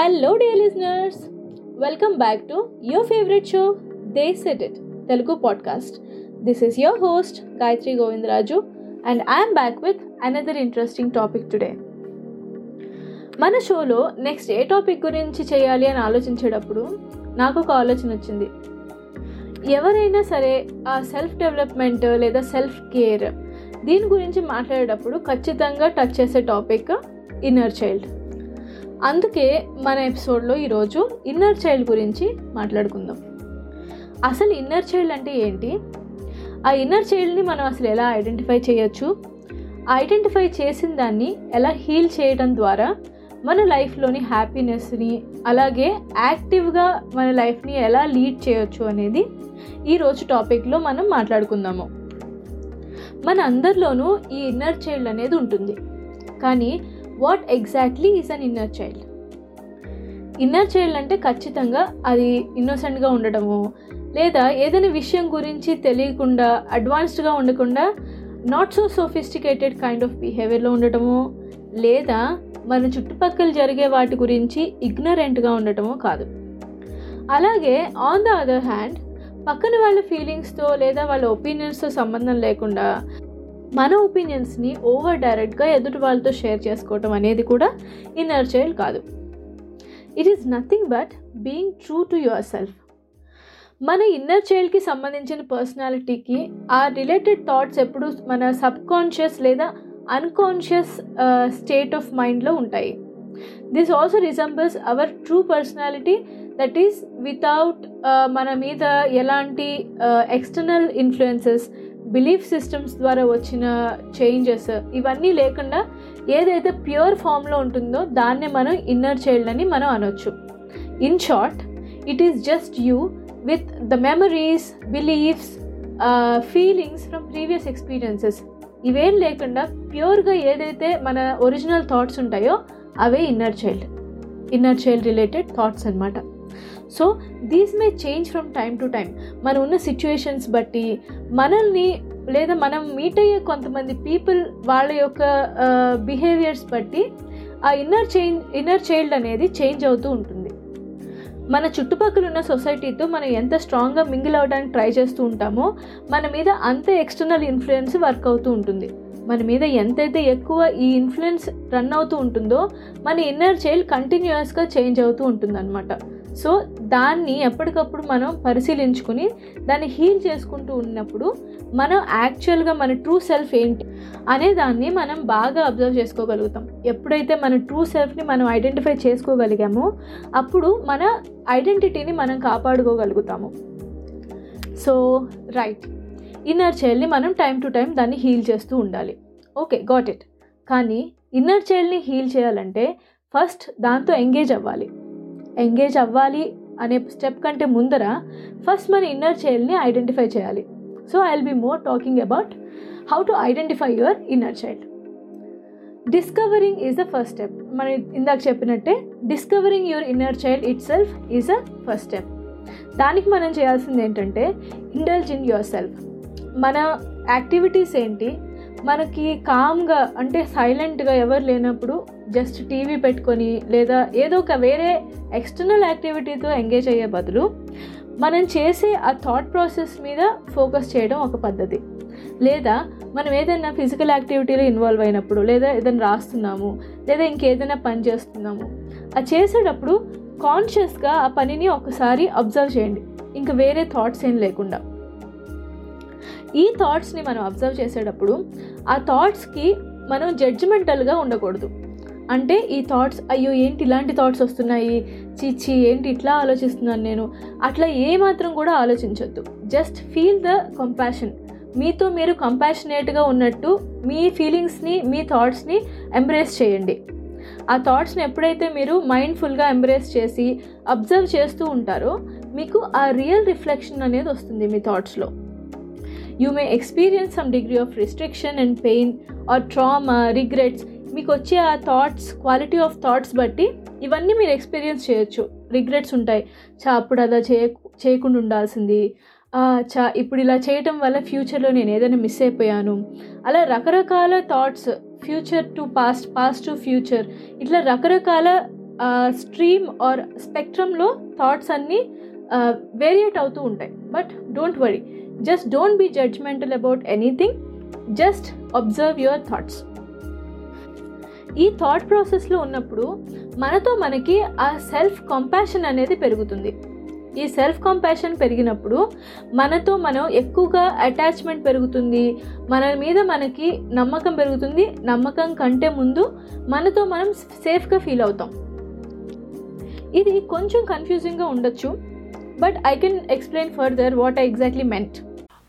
Hello dear listeners welcome back to your favourite show they set it Telugu podcast this is your host Gayatri Govindaraju and I'm back with another interesting topic today మన షోలో next ఏ topic గురించి చేయాలి అని ఆలోచించేటప్పుడు నాకు ఒక ఆలోచన వచ్చింది. ఎవరైనా సరే ఆ సెల్ఫ్ డెవలప్మెంట్ లేదా సెల్ఫ్ కేర్ దీని గురించి మాట్లాడేటప్పుడు ఖచ్చితంగా టచ్ చేసే టాపిక్ ఇన్నర్ చైల్డ్ అందుకే మన ఎపిసోడ్లో ఈరోజు ఇన్నర్ చైల్డ్ గురించి మాట్లాడుకుందాం. అసలు ఇన్నర్ చైల్డ్ అంటే ఏంటి? ఆ ఇన్నర్ చైల్డ్ని మనం అసలు ఎలా ఐడెంటిఫై చేయొచ్చు? ఐడెంటిఫై చేసిన దాన్ని ఎలా హీల్ చేయడం ద్వారా మన లైఫ్లోని హ్యాపీనెస్ని అలాగే యాక్టివ్గా మన లైఫ్ని ఎలా లీడ్ చేయొచ్చు అనేది ఈరోజు టాపిక్లో మనం మాట్లాడుకుందాము. మన అందరిలోనూ ఈ ఇన్నర్ చైల్డ్ అనేది ఉంటుంది. కానీ what exactly is an inner child? Inner child అంటే ఖచ్చితంగా అది ఇన్నోసెంట్గా ఉండటము లేదా ఏదైనా విషయం గురించి తెలియకుండా అడ్వాన్స్డ్గా ఉండకుండా not so sophisticated kind of బిహేవియర్లో ఉండటము లేదా మన చుట్టుపక్కల జరిగే వాటి గురించి ఇగ్నరెంట్గా ఉండటమో కాదు. అలాగే ఆన్ ద అదర్ హ్యాండ్ పక్కన వాళ్ళ ఫీలింగ్స్తో లేదా వాళ్ళ ఒపీనియన్స్తో సంబంధం లేకుండా మన ఒపీనియన్స్ని ఓవర్ డైరెక్ట్గా ఎదుటి వాళ్ళతో షేర్ చేసుకోవటం అనేది కూడా ఇన్నర్ చైల్డ్ కాదు. It is nothing but being true to yourself మన ఇన్నర్ చైల్డ్కి సంబంధించిన పర్సనాలిటీకి ఆ రిలేటెడ్ థాట్స్ ఎప్పుడు మన సబ్ కాన్షియస్ లేదా అన్కాన్షియస్ స్టేట్ ఆఫ్ మైండ్లో ఉంటాయి. This also resembles our true personality that is without మన మీద ఎలాంటి uh, external influences belief systems ద్వారా వచ్చిన చేంజెస్ ఇవన్నీ లేకుండా ఏదైతే ప్యూర్ ఫామ్లో ఉంటుందో దాన్నే మనం ఇన్నర్ చైల్డ్ అని మనం అనొచ్చు. In short it is just you with the memories beliefs feelings from previous experiences ఇవేం లేకుండా ప్యూర్గా ఏదైతే మన ఒరిజినల్ థాట్స్ ఉంటాయో అవే inner child inner child related thoughts అనమాట so these may change from time to time మనం ఉన్న సిచ్యువేషన్స్ బట్టి మనల్ని లేదా మనం మీట్ అయ్యే కొంతమంది పీపుల్ వాళ్ళ యొక్క బిహేవియర్స్ బట్టి ఆ ఇన్నర్ చేంజ్ ఇన్నర్ చైల్డ్ అనేది చేంజ్ అవుతూ ఉంటుంది. మన చుట్టుపక్కల ఉన్న సొసైటీతో మనం ఎంత స్ట్రాంగ్గా మింగిల్ అవ్వడానికి ట్రై చేస్తూ ఉంటామో మన మీద అంతే ఎక్స్టర్నల్ ఇన్ఫ్లుయెన్స్ వర్క్ అవుతూ ఉంటుంది. మన మీద ఎంతైతే ఎక్కువ ఈ ఇన్ఫ్లుయెన్స్ రన్ అవుతూ ఉంటుందో మన ఇన్నర్ చైల్డ్ కంటిన్యూస్గా చేంజ్ అవుతూ ఉంటుందన్నమాట. సో దాన్ని ఎప్పటికప్పుడు మనం పరిశీలించుకుని దాన్ని హీల్ చేసుకుంటూ ఉన్నప్పుడు మనం యాక్చువల్గా మన ట్రూ సెల్ఫ్ ఏంటి అనే దాన్ని మనం బాగా అబ్జర్వ్ చేసుకోగలుగుతాం. ఎప్పుడైతే మన ట్రూ సెల్ఫ్ని మనం ఐడెంటిఫై చేసుకోగలిగామో అప్పుడు మన ఐడెంటిటీని మనం కాపాడుకోగలుగుతాము. So right. ఇన్నర్ చైల్డ్ని మనం టైం టు టైం దాన్ని హీల్ చేస్తూ ఉండాలి. Okay got it. కానీ ఇన్నర్ చైల్డ్ని హీల్ చేయాలంటే ఫస్ట్ దాంతో ఎంగేజ్ అవ్వాలి. ఎంగేజ్ అవ్వాలి అనే స్టెప్ కంటే ముందర ఫస్ట్ మన ఇన్నర్ చైల్డ్ని ఐడెంటిఫై చేయాలి. So I will be more talking about how to identify your inner child. Discovering is the first step. మనం ఇందాక చెప్పినట్టే discovering your inner child itself is a first step. దానికి మనం చేయాల్సింది ఏంటంటే ఇండల్జ్ ఇన్ యువర్ సెల్ఫ్. మన activities ఏంటి? మనకి కామ్గా అంటే సైలెంట్గా ఎవరు లేనప్పుడు జస్ట్ టీవీ పెట్టుకొని లేదా ఏదో ఒక వేరే ఎక్స్టర్నల్ యాక్టివిటీతో ఎంగేజ్ అయ్యే బదులు మనం చేసే ఆ థాట్ ప్రాసెస్ మీద ఫోకస్ చేయడం ఒక పద్ధతి. లేదా మనం ఏదైనా ఫిజికల్ యాక్టివిటీలో ఇన్వాల్వ్ అయినప్పుడు లేదా ఏదైనా రాస్తున్నాము లేదా ఇంకేదైనా పని చేస్తున్నాము అది చేసేటప్పుడు కాన్షియస్గా ఆ పనిని ఒకసారి అబ్జర్వ్ చేయండి. ఇంకా వేరే థాట్స్ ఏం లేకుండా. ఈ థాట్స్ని మనం అబ్జర్వ్ చేసేటప్పుడు ఆ థాట్స్కి మనం జడ్జిమెంటల్గా ఉండకూడదు. అంటే ఈ థాట్స్ అయ్యో ఏంటి ఇలాంటి థాట్స్ వస్తున్నాయి? చిచ్చి ఏంటి ఇట్లా ఆలోచిస్తున్నాను నేను? అట్లా ఏమాత్రం కూడా ఆలోచించొద్దు. జస్ట్ ఫీల్ ద కంపాషన్ మీతో మీరు కంపాషనేట్గా ఉన్నట్టు మీ ఫీలింగ్స్ని మీ థాట్స్ని ఎంబ్రేస్ చేయండి. ఆ థాట్స్ని ఎప్పుడైతే మీరు మైండ్ఫుల్గా ఎంబ్రేస్ చేసి అబ్జర్వ్ చేస్తూ ఉంటారో మీకు ఆ రియల్ రిఫ్లెక్షన్ అనేది వస్తుంది మీ థాట్స్లో you may experience some degree of restriction and pain or trauma regrets మీకు వచ్చే ఆ థాట్స్ క్వాలిటీ ఆఫ్ థాట్స్ బట్టి ఇవన్నీ మీరు ఎక్స్పీరియన్స్ చేయొచ్చు. రిగ్రెట్స్ ఉంటాయి. చా అప్పుడు అలా చేయ చేయకుండా ఉండాల్సింది. చా ఇప్పుడు ఇలా చేయటం వల్ల ఫ్యూచర్లో నేను ఏదైనా మిస్ అయిపోయాను. అలా రకరకాల thoughts future to past past to future ఇట్లా రకరకాల స్ట్రీమ్ ఆర్ స్పెక్ట్రమ్లో థాట్స్ అన్నీ వేరియేట్ అవుతూ ఉంటాయి. But don't worry just don't be judgemental about anything just observe your thoughts ఈ థాట్ ప్రాసెస్లో ఉన్నప్పుడు మనతో మనకి ఆ సెల్ఫ్ కంపాషన్ అనేది పెరుగుతుంది. ఈ సెల్ఫ్ కంపాషన్ పెరిగినప్పుడు మనతో మనం ఎక్కువగా అటాచ్మెంట్ పెరుగుతుంది. మన మీద మనకి నమ్మకం పెరుగుతుంది. నమ్మకం కంటే ముందు మనతో మనం సేఫ్గా ఫీల్ అవుతాం. ఇది కొంచెం కన్ఫ్యూజింగ్గా ఉండొచ్చు. But I can explain further what I exactly meant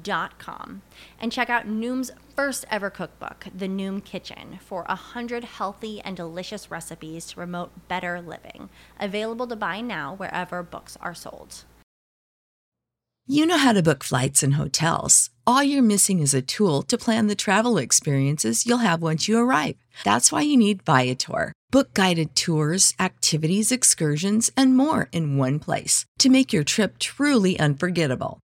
Dot com and check out Noom's first ever cookbook, The Noom Kitchen, for a hundred healthy and delicious recipes to promote better living. Available to buy now wherever books are sold. You know how to book flights and hotels. All you're missing is a tool to plan the travel experiences you'll have once you arrive. That's why you need Viator. Book guided tours, activities, excursions, and more in one place to make your trip truly unforgettable.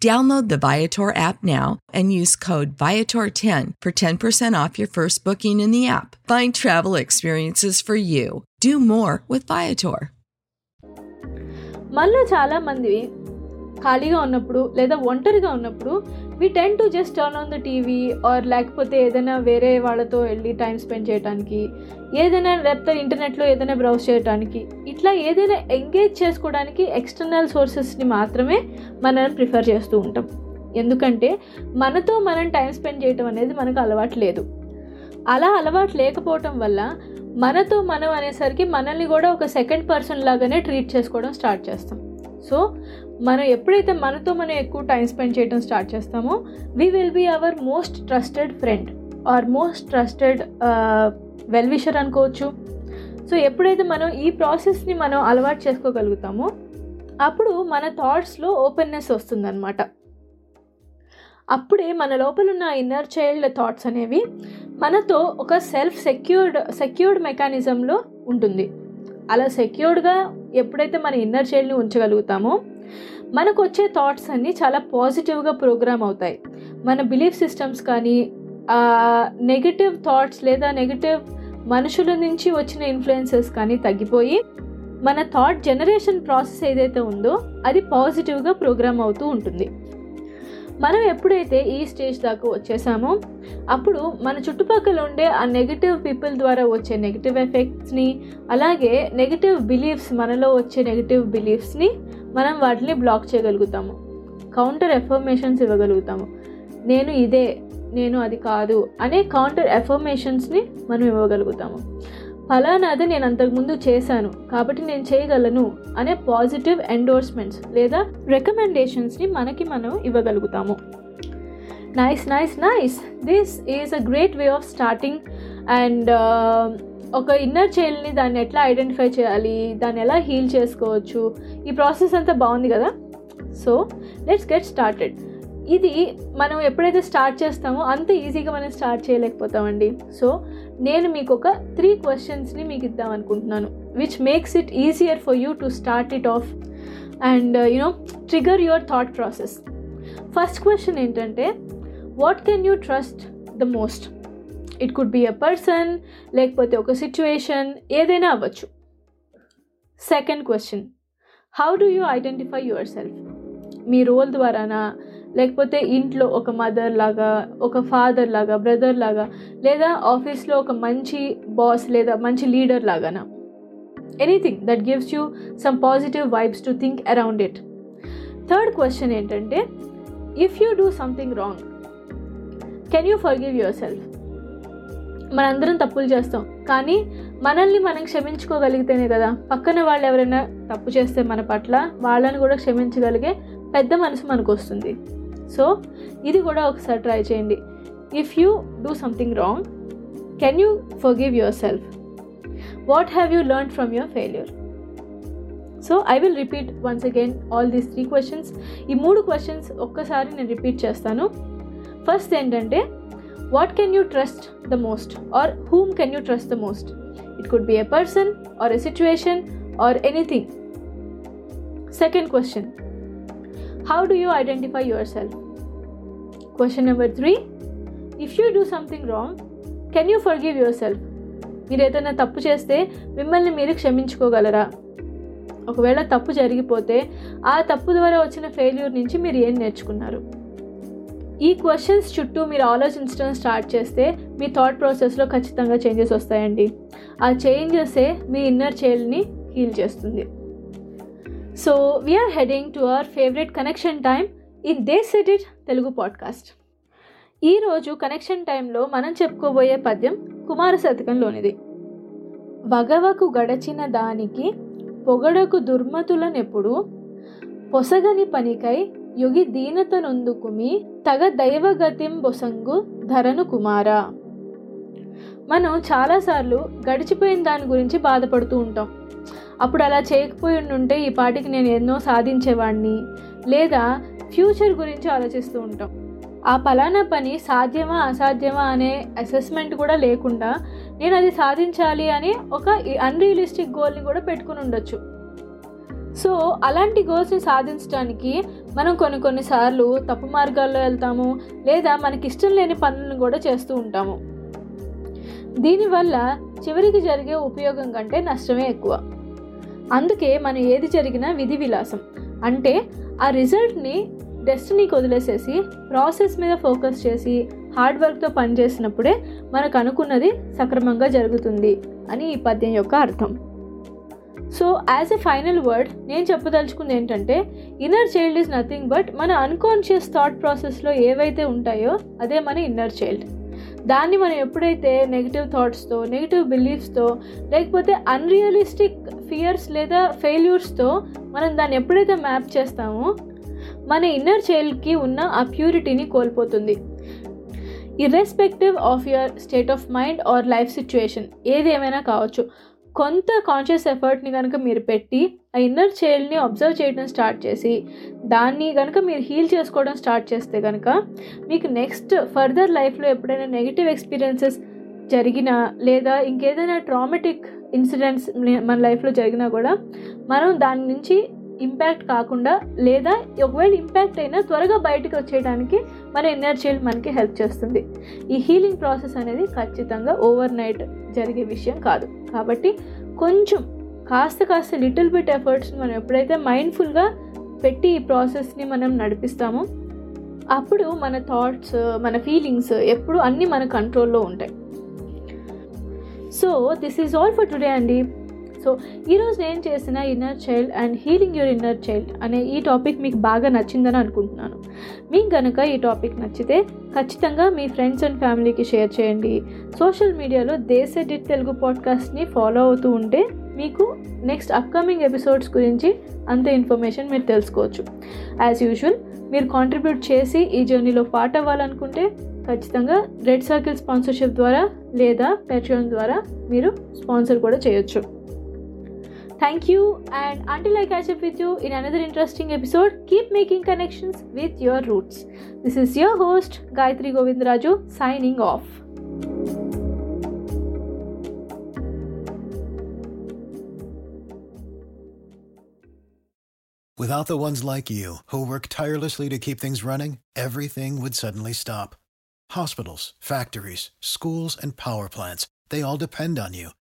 Download the Viator app now and use code Viator10 for 10% off your first booking in the app. Find travel experiences for you. Do more with Viator. మనలో చాలా మంది ఖాళీగా ఉన్నప్పుడు లేదా ఒంటరిగా ఉన్నప్పుడు we tend to just turn on the TV or లేకపోతే ఏదైనా వేరే వాళ్ళతో వెళ్ళి టైం స్పెండ్ చేయడానికి ఏదైనా లేకపోతే ఇంటర్నెట్లో ఏదైనా బ్రౌజ్ చేయడానికి ఇట్లా ఏదైనా ఎంగేజ్ చేసుకోవడానికి ఎక్స్టర్నల్ సోర్సెస్ని మాత్రమే మనం ప్రిఫర్ చేస్తూ ఉంటాం. ఎందుకంటే మనతో మనం టైం స్పెండ్ చేయటం అనేది మనకు అలవాటు లేదు. అలా అలవాటు లేకపోవటం వల్ల మనతో మనం అనేసరికి మనల్ని కూడా ఒక సెకండ్ పర్సన్ లాగానే ట్రీట్ చేసుకోవడం స్టార్ట్ చేస్తాం. సో మనం ఎప్పుడైతే మనతో మనం ఎక్కువ టైం స్పెండ్ చేయడం స్టార్ట్ చేస్తామో we will be our most trusted friend or most trusted well wisher అనుకోవచ్చు. సో ఎప్పుడైతే మనం ఈ ప్రాసెస్ని మనం అలవాటు చేసుకోగలుగుతామో అప్పుడు మన థాట్స్లో ఓపెన్నెస్ వస్తుందన్నమాట. అప్పుడే మన లోపల ఉన్న ఇన్నర్ చైల్డ్ థాట్స్ అనేవి మనతో ఒక సెల్ఫ్ సెక్యూర్డ్ సెక్యూర్డ్ మెకానిజంలో ఉంటుంది. అలా సెక్యూర్డ్గా ఎప్పుడైతే మన ఇన్నర్ చైల్డ్ని ఉంచగలుగుతామో మనకు వచ్చే థాట్స్ అన్నీ చాలా పాజిటివ్గా ప్రోగ్రామ్ అవుతాయి. మన బిలీఫ్ సిస్టమ్స్ కానీ నెగిటివ్ థాట్స్ లేదా నెగిటివ్ మనుషుల నుంచి వచ్చిన ఇన్ఫ్లుయెన్సెస్ కానీ తగ్గిపోయి మన థాట్ జనరేషన్ ప్రాసెస్ ఏదైతే ఉందో అది పాజిటివ్గా ప్రోగ్రామ్ అవుతూ ఉంటుంది. మనం ఎప్పుడైతే ఈ స్టేజ్ దాకా వచ్చేసామో అప్పుడు మన చుట్టుపక్కల ఉండే ఆ నెగిటివ్ పీపుల్ ద్వారా వచ్చే నెగిటివ్ ఎఫెక్ట్స్ని అలాగే నెగిటివ్ బిలీఫ్స్ మనలో వచ్చే నెగిటివ్ బిలీఫ్స్ని మనం వాటిని బ్లాక్ చేయగలుగుతాము. కౌంటర్ ఎఫర్మేషన్స్ ఇవ్వగలుగుతాము. నేను ఇదే నేను అది కాదు అనే కౌంటర్ ఎఫర్మేషన్స్ని మనం ఇవ్వగలుగుతాము. ఫలానాది నేను అంతకుముందు చేశాను కాబట్టి నేను చేయగలను అనే పాజిటివ్ ఎండోర్స్మెంట్స్ లేదా రికమెండేషన్స్ని మనకి మనం ఇవ్వగలుగుతాము. Nice nice nice this is a great way of starting and ఒక ఇన్నర్ చైల్డ్ని దాన్ని ఎట్లా ఐడెంటిఫై చేయాలి? దాన్ని ఎలా హీల్ చేసుకోవచ్చు? ఈ ప్రాసెస్ అంతా బాగుంది కదా? సో లెట్స్ గెట్ స్టార్టెడ్ ఇది మనం ఎప్పుడైతే స్టార్ట్ చేస్తామో అంత ఈజీగా మనం స్టార్ట్ చేయలేకపోతామండి. సో నేను మీకు ఒక త్రీ క్వశ్చన్స్ని మీకు ఇద్దాం అనుకుంటున్నాను. Which makes it easier for you to start it off and you know trigger your thought process first question ఏంటంటే what can you trust the most it could be a person లేకపోతే ఒక situation ఏదైనా అవ్వచ్చు. Second question how do you identify yourself me role ద్వారానా? లేకపోతే ఇంట్లో ఒక mother లాగా ఒక ఫాదర్ లాగా బ్రదర్ లాగా లేదా ఆఫీస్లో ఒక మంచి బాస్ లేదా మంచి leader లాగానా? Anything that gives you some positive vibes to think around it third question ఏంటంటే if you do something wrong can you forgive yourself మనందరం తప్పులు చేస్తాం. కానీ మనల్ని మనం క్షమించుకోగలిగితేనే కదా. పక్కన వాళ్ళు ఎవరైనా తప్పు చేస్తే మన పట్ల వాళ్ళని కూడా క్షమించగలిగే పెద్ద మనసు మనకు వస్తుంది. సో ఇది కూడా ఒకసారి ట్రై చేయండి. If you do something wrong can you forgive yourself what have you learn from your failure so I will repeat once again all these three questions ఈ మూడు క్వశ్చన్స్ ఒక్కసారి నేను రిపీట్ చేస్తాను. ఫస్ట్ ఏంటంటే what can you trust the most or whom can you trust the most it could be a person or a situation or anything second question how do you identify yourself question number three if you do something wrong can you forgive yourself మీరు ఏదైనా తప్పు చేస్తే మిమ్మల్ని మీరు క్షమించుకోగలరా? ఒకవేళ తప్పు జరిగిపోతే ఆ తప్పు ద్వారా వచ్చిన ఫెయిల్యూర్ నుంచి మీరు ఏం నేర్చుకున్నారు? ఈ క్వశ్చన్స్ చుట్టూ మీరు ఆలోచించడం స్టార్ట్ చేస్తే మీ థాట్ ప్రాసెస్లో ఖచ్చితంగా చేంజెస్ వస్తాయండి. ఆ చేంజెసే మీ ఇన్నర్ చైల్డ్ని హీల్ చేస్తుంది. So we're heading to our favourite connection time in they set it Telugu podcast ఈరోజు కనెక్షన్ టైంలో మనం చెప్పుకోబోయే పద్యం కుమార శతకంలోనిది వగవకు గడచిన దానికి పొగడకు దుర్మతులనెప్పుడు పొసగని పనికై యుగి దీనతనొందుకుమి తగ దైవగతిం బొసంగు ధరను కుమార. మనం చాలాసార్లు గడిచిపోయిన దాని గురించి బాధపడుతూ ఉంటాం. అప్పుడు అలా చేయకపోయి ఉంటే ఈ పాటికి నేను ఎన్నో సాధించేవాడిని లేదా ఫ్యూచర్ గురించి ఆలోచిస్తూ ఉంటాం. ఆ పలానా పని సాధ్యమా అసాధ్యమా అనే అసెస్మెంట్ కూడా లేకుండా నేను అది సాధించాలి అని ఒక అన్రియలిస్టిక్ గోల్ని కూడా పెట్టుకుని ఉండొచ్చు సో అలాంటి గోల్స్ని సాధించడానికి మనం కొన్ని కొన్నిసార్లు తప్పు మార్గాల్లో వెళ్తాము లేదా మనకి ఇష్టం లేని పనులను కూడా చేస్తూ ఉంటాము. దీనివల్ల చివరికి జరిగే ఉపయోగం కంటే నష్టమే ఎక్కువ. అందుకే మనం ఏది జరిగినా విధి విలాసం. అంటే ఆ రిజల్ట్ని డెస్టినీకి వదిలేసేసి ప్రాసెస్ మీద ఫోకస్ చేసి హార్డ్ వర్క్తో పనిచేసినప్పుడే మనకు అనుకున్నది సక్రమంగా జరుగుతుంది అని ఈ పద్యం యొక్క అర్థం. So as a final word నేను చెప్పదలుచుకుంది ఏంటంటే inner child is nothing but మన అన్కాన్షియస్ థాట్ ప్రాసెస్లో ఏవైతే ఉంటాయో అదే మన ఇన్నర్ చైల్డ్ దాన్ని మనం ఎప్పుడైతే నెగిటివ్ థాట్స్తో నెగిటివ్ బిలీఫ్స్తో లేకపోతే అన్రియలిస్టిక్ ఫియర్స్ లేదా ఫెయిల్యూర్స్తో మనం దాన్ని ఎప్పుడైతే మ్యాప్ చేస్తామో మన ఇన్నర్ చైల్డ్కి ఉన్న ఆ ప్యూరిటీని కోల్పోతుంది. Irrespective of your state of mind or life situation ఏది ఏమైనా కావచ్చు. కొంత కాన్షియస్ ఎఫర్ట్ని కనుక మీరు పెట్టి ఆ ఇన్నర్ చైల్డ్ని అబ్జర్వ్ చేయడం స్టార్ట్ చేసి దాన్ని కనుక మీరు హీల్ చేసుకోవడం స్టార్ట్ చేస్తే కనుక మీకు నెక్స్ట్ ఫర్దర్ లైఫ్లో ఎప్పుడైనా నెగిటివ్ ఎక్స్పీరియన్సెస్ జరిగినా లేదా ఇంకేదైనా ట్రామెటిక్ ఇన్సిడెంట్స్ మన లైఫ్లో జరిగినా కూడా మనం దాని నుంచి ఇంపాక్ట్ కాకుండా లేదా ఒకవేళ ఇంపాక్ట్ అయినా త్వరగా బయటకు వచ్చేయడానికి మన ఎనర్జీలు మనకి హెల్ప్ చేస్తుంది. ఈ హీలింగ్ ప్రాసెస్ అనేది ఖచ్చితంగా ఓవర్ నైట్ జరిగే విషయం కాదు. కాబట్టి కొంచెం కాస్త కాస్త లిటిల్ బిట్ ఎఫర్ట్స్ మనం ఎప్పుడైతే మైండ్ఫుల్గా పెట్టి ఈ ప్రాసెస్ని మనం నడిపిస్తామో అప్పుడు మన థాట్స్ మన ఫీలింగ్స్ ఎప్పుడు అన్నీ మన కంట్రోల్లో ఉంటాయి. So this is all for today అండి. సో ఈరోజు నేను చేసిన inner child and healing your inner child అనే ఈ టాపిక్ మీకు బాగా నచ్చిందని అనుకుంటున్నాను. మీకు కనుక ఈ టాపిక్ నచ్చితే ఖచ్చితంగా మీ ఫ్రెండ్స్ అండ్ ఫ్యామిలీకి షేర్ చేయండి. సోషల్ మీడియాలో దేశ డిట్ తెలుగు పాడ్కాస్ట్ని ఫాలో అవుతూ ఉంటే మీకు నెక్స్ట్ అప్కమింగ్ ఎపిసోడ్స్ గురించి అంత ఇన్ఫర్మేషన్ మీరు తెలుసుకోవచ్చు. యాజ్ యూజువల్ మీరు కాంట్రిబ్యూట్ చేసి ఈ జర్నీలో పార్ట్ అవ్వాలనుకుంటే ఖచ్చితంగా రెడ్ సర్కిల్ స్పాన్సర్షిప్ ద్వారా లేదా పెట్రోన్ ద్వారా మీరు స్పాన్సర్ కూడా చేయొచ్చు. Thank you, and until I catch up with you in another interesting episode, keep making connections with your roots. This is your host, Gayatri Govindraju, signing off. Without the ones like you, who work tirelessly to keep things running, everything would suddenly stop. Hospitals, factories, schools, and power plants, they all depend on you.